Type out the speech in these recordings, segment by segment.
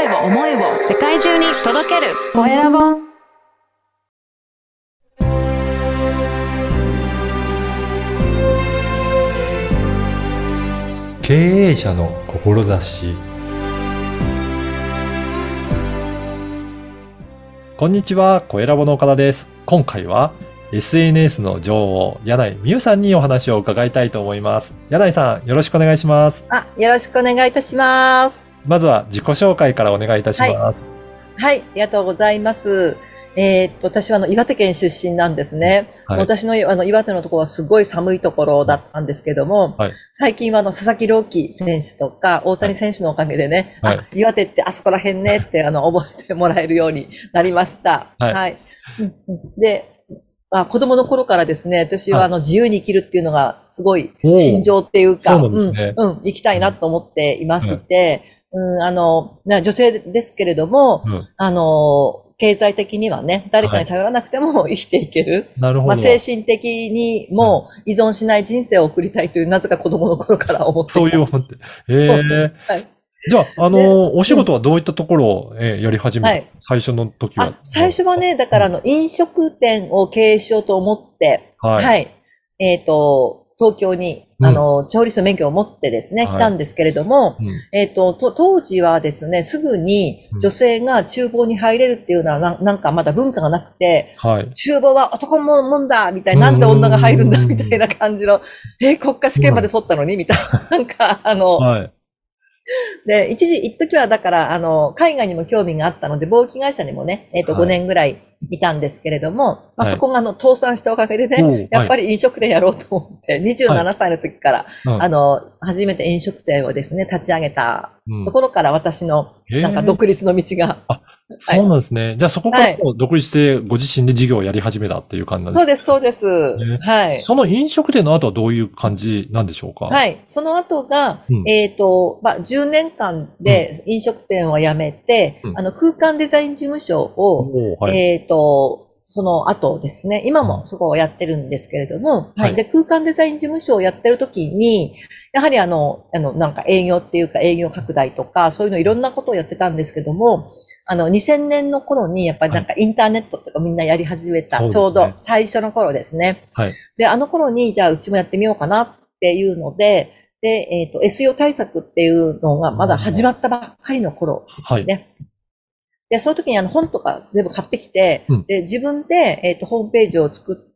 声を思いを世界中に届けるコエラボ経営者の志こんにちは、コエラボの岡田です。今回は SNS の女王、柳井美優さんにお話を伺いたいと思います。柳井さん、よろしくお願いします。あ、よろしくお願いいたします。まずは自己紹介からお願いいたします。はい、ありがとうございます。えーっと、私はあの、岩手県出身なんですね。はい。私のあの、岩手のところはすごい寒いところだったんですけども、はい。最近はあの、佐々木朗希選手とか、大谷選手のおかげでね、はい。あ、岩手ってあそこら辺ねって、あの、覚えてもらえるようになりました。はい。で、あ子供の頃からですね、私はあの、自由に生きるっていうのがすごい心情っていうか、そうね。うん、うん、生きたいなと思っていまして、うん、あの、な女性ですけれども、うんあの、経済的にはね、誰かに頼らなくても生きていける。なるほど。まあ、精神的にも依存しない人生を送りたいという、なぜか子供の頃から思ってた。そういう思って。え そうー、はい。じゃあ、あのでお仕事はどういったところを、えーやり始めた、はい最初の時はあ、最初はね、だからあの、飲食店を経営しようと思って、はい。はい。えっ、と、東京に、うん。あの、調理師の免許を持ってですね、はい。来たんですけれども、うん。えっ、とと、当時はですね、すぐに女性が厨房に入れるっていうのはな、なんかまだ文化がなくて、はい。厨房は男ももんだみたいな、なんで女が入るんだうんみたいな感じの、え、国家試験まで取ったのにみたいな、なんか、あの、はい。で、一時、一時はだから、あの、海外にも興味があったので、貿易会社にもね、えっ、と、はい。5年ぐらいいたんですけれども、まあ、はい。そこがあの、倒産したおかげでね、おうやっぱり飲食店やろうと思って、27歳の時から、うん。あの、初めて飲食店をですね、立ち上げたうん。ところから私の、なんか独立の道が、そうなんですね。じゃあそこから独立してご自身で事業をやり始めたっていう感じなんですかそうです、そうです。ねはい。その飲食店の後はどういう感じなんでしょうか？はいい。その後が、うんえっ、と、まあ、10年間で飲食店を辞めて、うんあの、空間デザイン事務所を、おーはい。えっ、と、その後ですね、今もそこをやってるんですけれども、はいはい。で、空間デザイン事務所をやってる時に、やはりあの、あの、なんか営業っていうか営業拡大とか、そういうのいろんなことをやってたんですけども、あの、2000年の頃にやっぱりなんかインターネットとかみんなやり始めた、そうですねちょうど最初の頃ですね。はい。で、あの頃に、じゃあうちもやってみようかなっていうので、で、えっ、と、SEO 対策っていうのがまだ始まったばっかりの頃ですよね。で、その時にあの本とか全部買ってきて、うんで、自分で、えっ、と、ホームページを作って、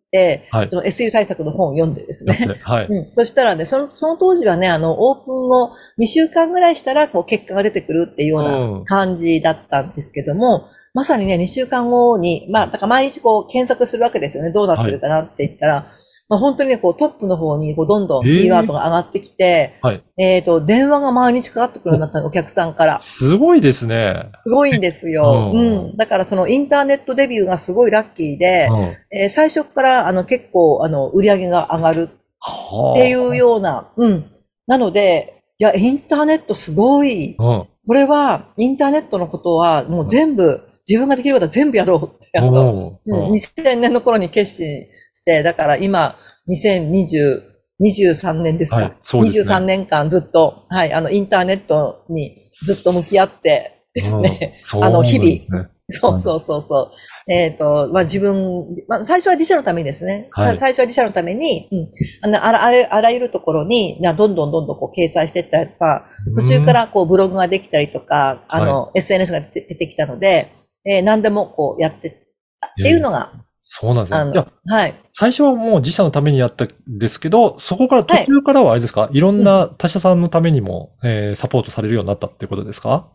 はいその SEO 対策の本を読んでですね。はい。うん。そしたらね、その、その当時はね、あの、オープン後2週間ぐらいしたら、こう、結果が出てくるっていうよううんな感じだったんですけども、まさにね、2週間後に、まあ、だから毎日こう、検索するわけですよね。どうなってるかなって言ったら、まあ、本当にね、こう、トップの方に、こう、どんどんキーワードが上がってきて、はい。えっ、と、電話が毎日かかってくるようになったの、お客さんから。すごいですね。すごいんですよ。ううんん。だからそのインターネットデビューがすごいラッキーで、うん。えー最初からあの結構あの売り上げが上がるはあっていうような、うん。なので、いや、インターネットすごい。うん。これは、インターネットのことはもう全部、自分ができることは全部やろうって、あの、うん2000年の頃に決心して、だから今、2020、23年ですか、はいそうですね。23年間ずっと、はい、あの、インターネットにずっと向き合ってですね、うん。あの日々。そうそうそうそう。えっ、と、まあ、自分、まあ、最初は自社のためにですね。はい。さ最初は自社のために、うん。あのあらあらあらゆるところに、などんどんどんどんこう掲載していったりとか、途中からこうブログができたりとか、あの、SNS が出てきたので、えー何でもこうやってっていうのが、そうなんですね。はい。最初はもう自社のためにやったんですけど、そこから途中からはあれですか、い、ろんな他社さんのためにも、えーサポートされるようになったってことですか？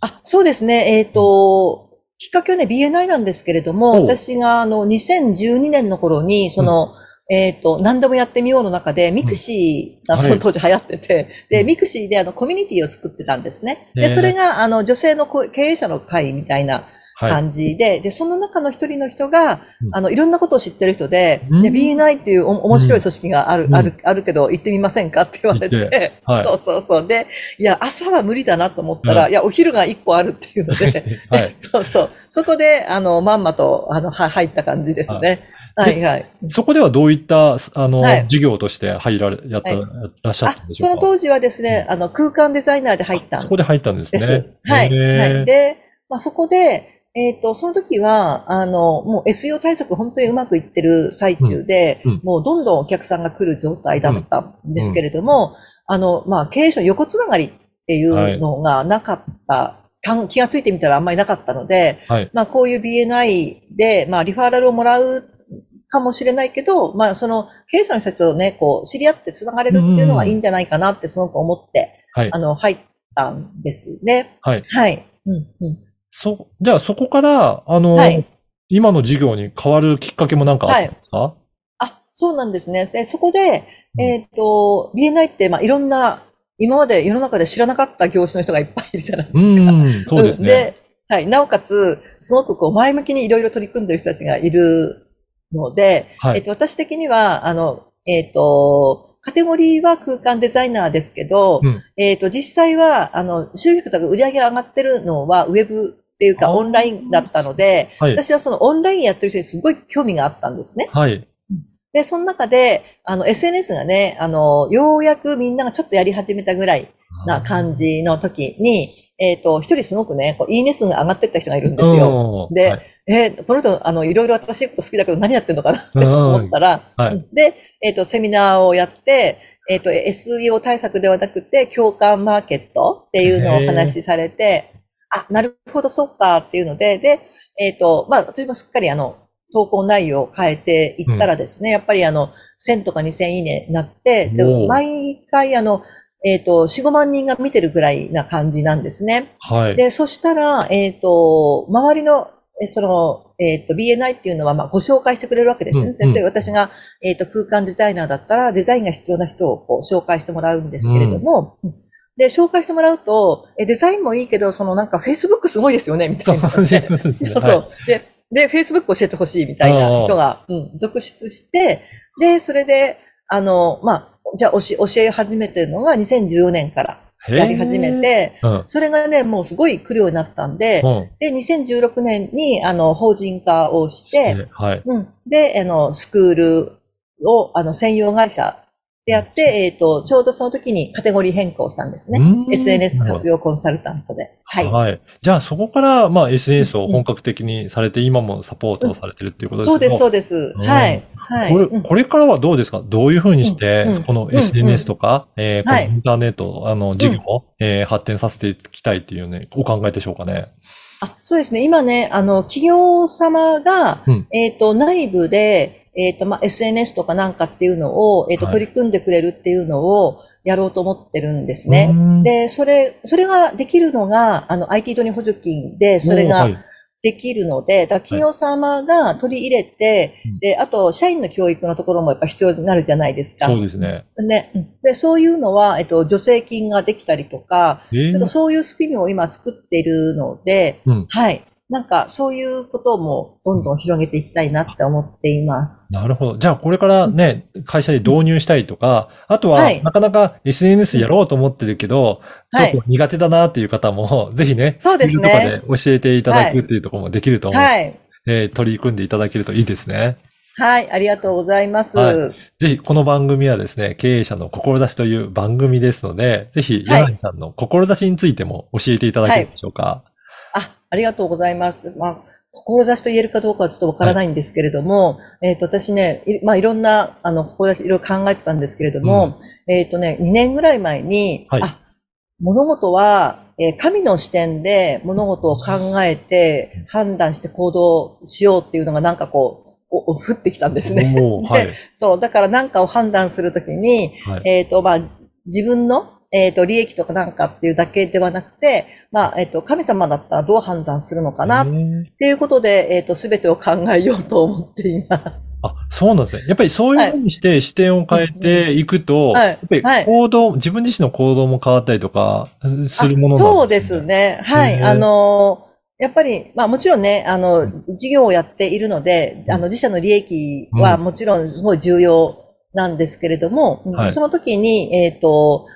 あ、そうですね。えっ、と、きっかけはね、BNI なんですけれども、私があの、2012年の頃に、その、えっ、と、何でもやってみようの中で、 mixi がはいその当時流行ってて、うで、ん mixi であの、コミュニティを作ってたんですね。で、それが、あの、女性のこ経営者の会みたいなはい。感じで、で、その中の一人の人がう、んあの、いろんなことを知ってる人で、うんで、BNI っていうお面白い組織がある、うんある、あるけど、行ってみませんかって言われてて、はい そうそうそう。で、いや、朝は無理だなと思ったら、うんいや、お昼が一個あるっていうので、はい。そうそう。そこで、あの、まんまと、あの、は入った感じですね。はいはい。そこではどういった、あの、はい授業として入られ、やった、はいらっしゃっあたんで、しょか？そうの当時はですね、あの、空間デザイナーで入ったんそこで入ったんですです。ね。はい。はい。で、まあ、そこで、えっ、と、その時は、あの、もう SEO 対策本当にうまくいってる最中で、うんうんもうどんどんお客さんが来る状態だったんですけれども、あの、まあ、経営者の横つながりっていうのがなかった、かん気がついてみたらあんまりなかったので、はい。まあ、こういう BNI で、まあ、リファーラルをもらうかもしれないけど、まあ、その、経営者の人たちとね、こう、知り合って繋がれるっていうのがいいんじゃないかなってすごく思って、はいあ。の、入ったんですね。はい。はい。うん、うん。そ、じゃあそこから、あの、はい今の授業に変わるきっかけもなんかあったんですか、あ、そうなんですね。で、そこで、えっ、と、BNI って、まあ、いろんな、今まで世の中で知らなかった業種の人がいっぱいいるじゃないですか。うん、そうですね。で、はい。なおかつ、すごくこう、前向きにいろいろ取り組んでる人たちがいるので、はいえっと、私的には、あの、えっ、と、カテゴリーは空間デザイナーですけど、うんえっ、と、実際は、あの、収益とか売り上げが上がってるのは、ウェブっていうか、オンラインだったので、はい。私はそのオンラインやってる人にすごい興味があったんですね。はい。で、その中で、あの、SNS がね、あの、ようやくみんながちょっとやり始めたぐらいな感じの時に、えっ、と、一人すごくね、こういいね数が上がってった人がいるんですよ。うん。ではいえーこの人、あの、いろいろ新しいこと好きだけど何やってんのかな？ってうん思ったら、はい。で、えっ、と、セミナーをやって、えっ、と、SEO 対策ではなくて、共感マーケットっていうのをお話しされて、あ、なるほど、そっかっていうので、で、えっ、と、まあ、私もすっかりあの、投稿内容を変えていったらですね、やっぱりあの、1000とか2000いいねになって、で毎回あの、えっ、と、4、5万人が見てるぐらいな感じなんですね。はい。で、そしたら、えっ、と、周りの、えその、えっ、と、BNI っていうのは、まあ、ご紹介してくれるわけですね。うん私が、えっ、と、空間デザイナーだったら、デザインが必要な人をこう紹介してもらうんですけれども、うんで、紹介してもらうと、え、デザインもいいけど、そのなんか Facebook すごいですよね、みたいな。そうですね そうそう。で、で、Facebook 教えてほしいみたいな人が、うん、続出して、で、それで、あの、まあ、じゃあ教え、教え始めてるのが2014年からやり始め、て、うん。それがね、もうすごい来るようになったんで、うん。で、2016年に、あの、法人化をして、ではい。うん。で、あの、スクールを、あの、専用会社でやって、えっ、と、ちょうどその時にカテゴリー変更したんですね。うん SNS 活用コンサルタントで。はい。はい。じゃあそこから、まあ SNS を本格的にされて、今もサポートをされてるっていうことですそうです、そうでです。うんはい。はい。これ、うんこれからはどうですか？どういうふうにしてうんうん、このうん SNS とか、えーインターネット、あの、事業を、えー発展させていきたいっていうね、お考えでしょうかね。あそうですね。今ね、あの、企業様が、うんえっ、と、内部で、えっ、と、まあ、SNS とかなんかっていうのを、えっ、と、はい取り組んでくれるっていうのをやろうと思ってるんですね。うん、で、それ、それができるのが、あの、IT ドニ補助金で、それができるので、だから企業様が取り入れて、うんで、あと、社員の教育のところもやっぱ必要になるじゃないですか。そうですね。ね。うんで、そういうのは、えっと、助成金ができたりとか、えーちょっとそういうスキルを今作っているので、うんはい。なんか、そういうこともどんどん広げていきたいなって思っています。なるほど。じゃあ、これからね、会社で導入したいとか、あとはは、いなかなか SNS やろうと思ってるけど、はいちょっと苦手だなっていう方も、ぜひね、そうですねとかで教えていただくっていうところもできると思う。はい。えー取り組んでいただけるといいですね。はい。ありがとうございます。はいぜひ、この番組はですね、経営者の志という番組ですので、ぜひ、はい柳井さんの志についても教えていただけるでしょうか？あ、ありがとうございます。まあ、志と言えるかどうかはちょっとわからないんですけれども、えっ、と、私ね、いまあ、いろんな、あの、志、いろいろ考えてたんですけれども、えっ、とね、2年ぐらい前に、はいあ、物事は、えー神の視点で物事を考えて、判断して行動しようっていうのがなんかこう、おお降ってきたんですね。はい。そう、だから何かを判断するときに、はい。えっ、と、まあ、自分の、えっ、と、利益とかなんかっていうだけではなくて、まあ、えっ、と、神様だったらどう判断するのかなっていうことで、えっ、と、すべてを考えようと思っています。あ、そうなんですね。やっぱりそういうふうにして視点を変えていくと、はいやっぱりはい行動、自分自身の行動も変わったりとかするものなんあそうです。ね。はい。あのーやっぱり、まあもちろんね、あの、事業をやっているので、あの、自社の利益はもちろんすごい重要なんですけれども、うんはいその時に、えっ、と、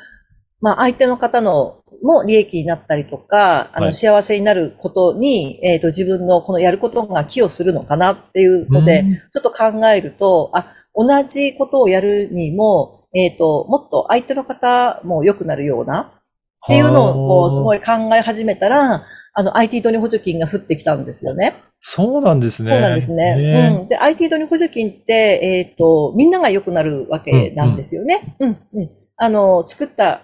まあ、相手の方のも利益になったりとか、あの、はい幸せになることに、えっ、と、自分のこのやることが寄与するのかなっていうので、うんちょっと考えると、あ、同じことをやるにも、えっ、と、もっと相手の方も良くなるような、っていうのを、こう、すごい。い考え始めたら、あの、IT ドニ補助金が降ってきたんですよね。そうなんですね。そうなんですね。ねうん。で、IT ドニ補助金って、えっ、と、みんなが良くなるわけなんですよね。うん、うん、あの、作った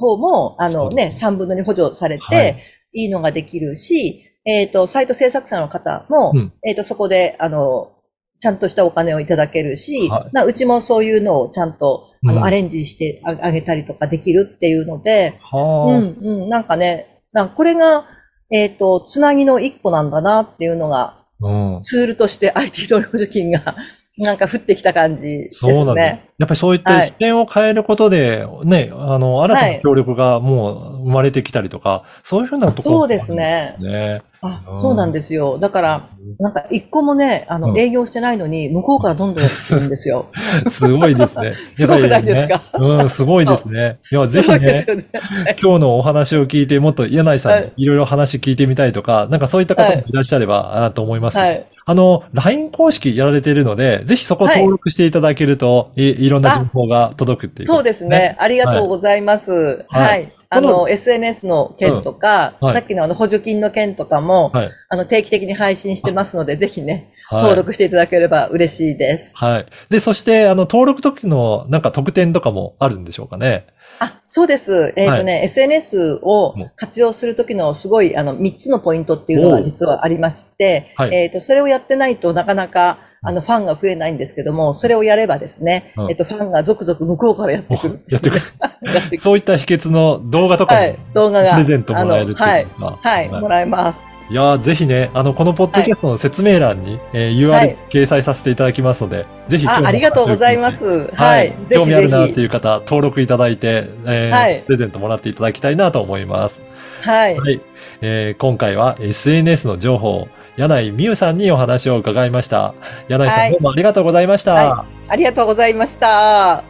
方も、あのね、3分の2補助されて、はい。い、いのができるし、えっ、と、サイト制作者の方も、うん。えっ、と、そこで、あの、ちゃんとしたお金をいただけるし、はい。なうちもそういうのをちゃんと、あの、うん。アレンジしてああげたりとかできるっていうので、はあ、うん、うん、なんかね、なんかこれが、えっ、と、つなぎの一個なんだなっていうのが、うん。ツールとして IT 同僚補助金が、なんか降ってきた感じですそうなんだ。ね。やっぱりそういった視点を変えることで、ね、あの、新たな協力がもう生まれてきたりとか、そういうふうなところもそうですね。うんそうなんですよ。だから、なんか一個もね、あの、うん営業してないのに、向こうからどんどんやってくるんですよ。すごいですね。すごくないですかうん、すごいですね。いや、ぜひね、ね。今日のお話を聞いて、もっと柳井さんにいろいろ話聞いてみたいとか、なんかそういった方もいらっしゃればなと思います。はい。あの、LINE 公式やられているので、ぜひそこ登録していただけると、い、いろんな情報が届くっていうことそうですね。。ありがとうございます。はいはい。あこの、SNS の件とか、うんはいさっきのあの補助金の件とかも、はい。あの、定期的に配信してますので、ぜひね、はい登録していただければ嬉しいです。はい。で、そして、あの、登録時の、なんか特典とかもあるんでしょうかね。あ、そうです。えっ、とね、SNS を活用するときのすごい、あの、3つのポイントっていうのが実はありまして、はいえっ、と、それをやってないとなかなか、あの、ファンが増えないんですけども、それをやればですね、うんえっ、と、ファンが続々向こうからやってくる。やってくる。そういった秘訣の動画とかもはい、動画が。プレゼントもらえるってあのはいいうのが。はい、もらえます。いやーぜひね、あの、このポッドキャストの説明欄に、えーは URL い掲載させていただきますので、ぜひあ、のありがとうございます。て。ははい興味あるなってひ。いう方、登録いただいて、えーはいプレゼントもらっていただきたいなと思います。はい。はい。えー今回は SNS の情報、柳井美優さんにお話を伺いました。柳井さん、はいどうもありがとうございました。はありがとうございました。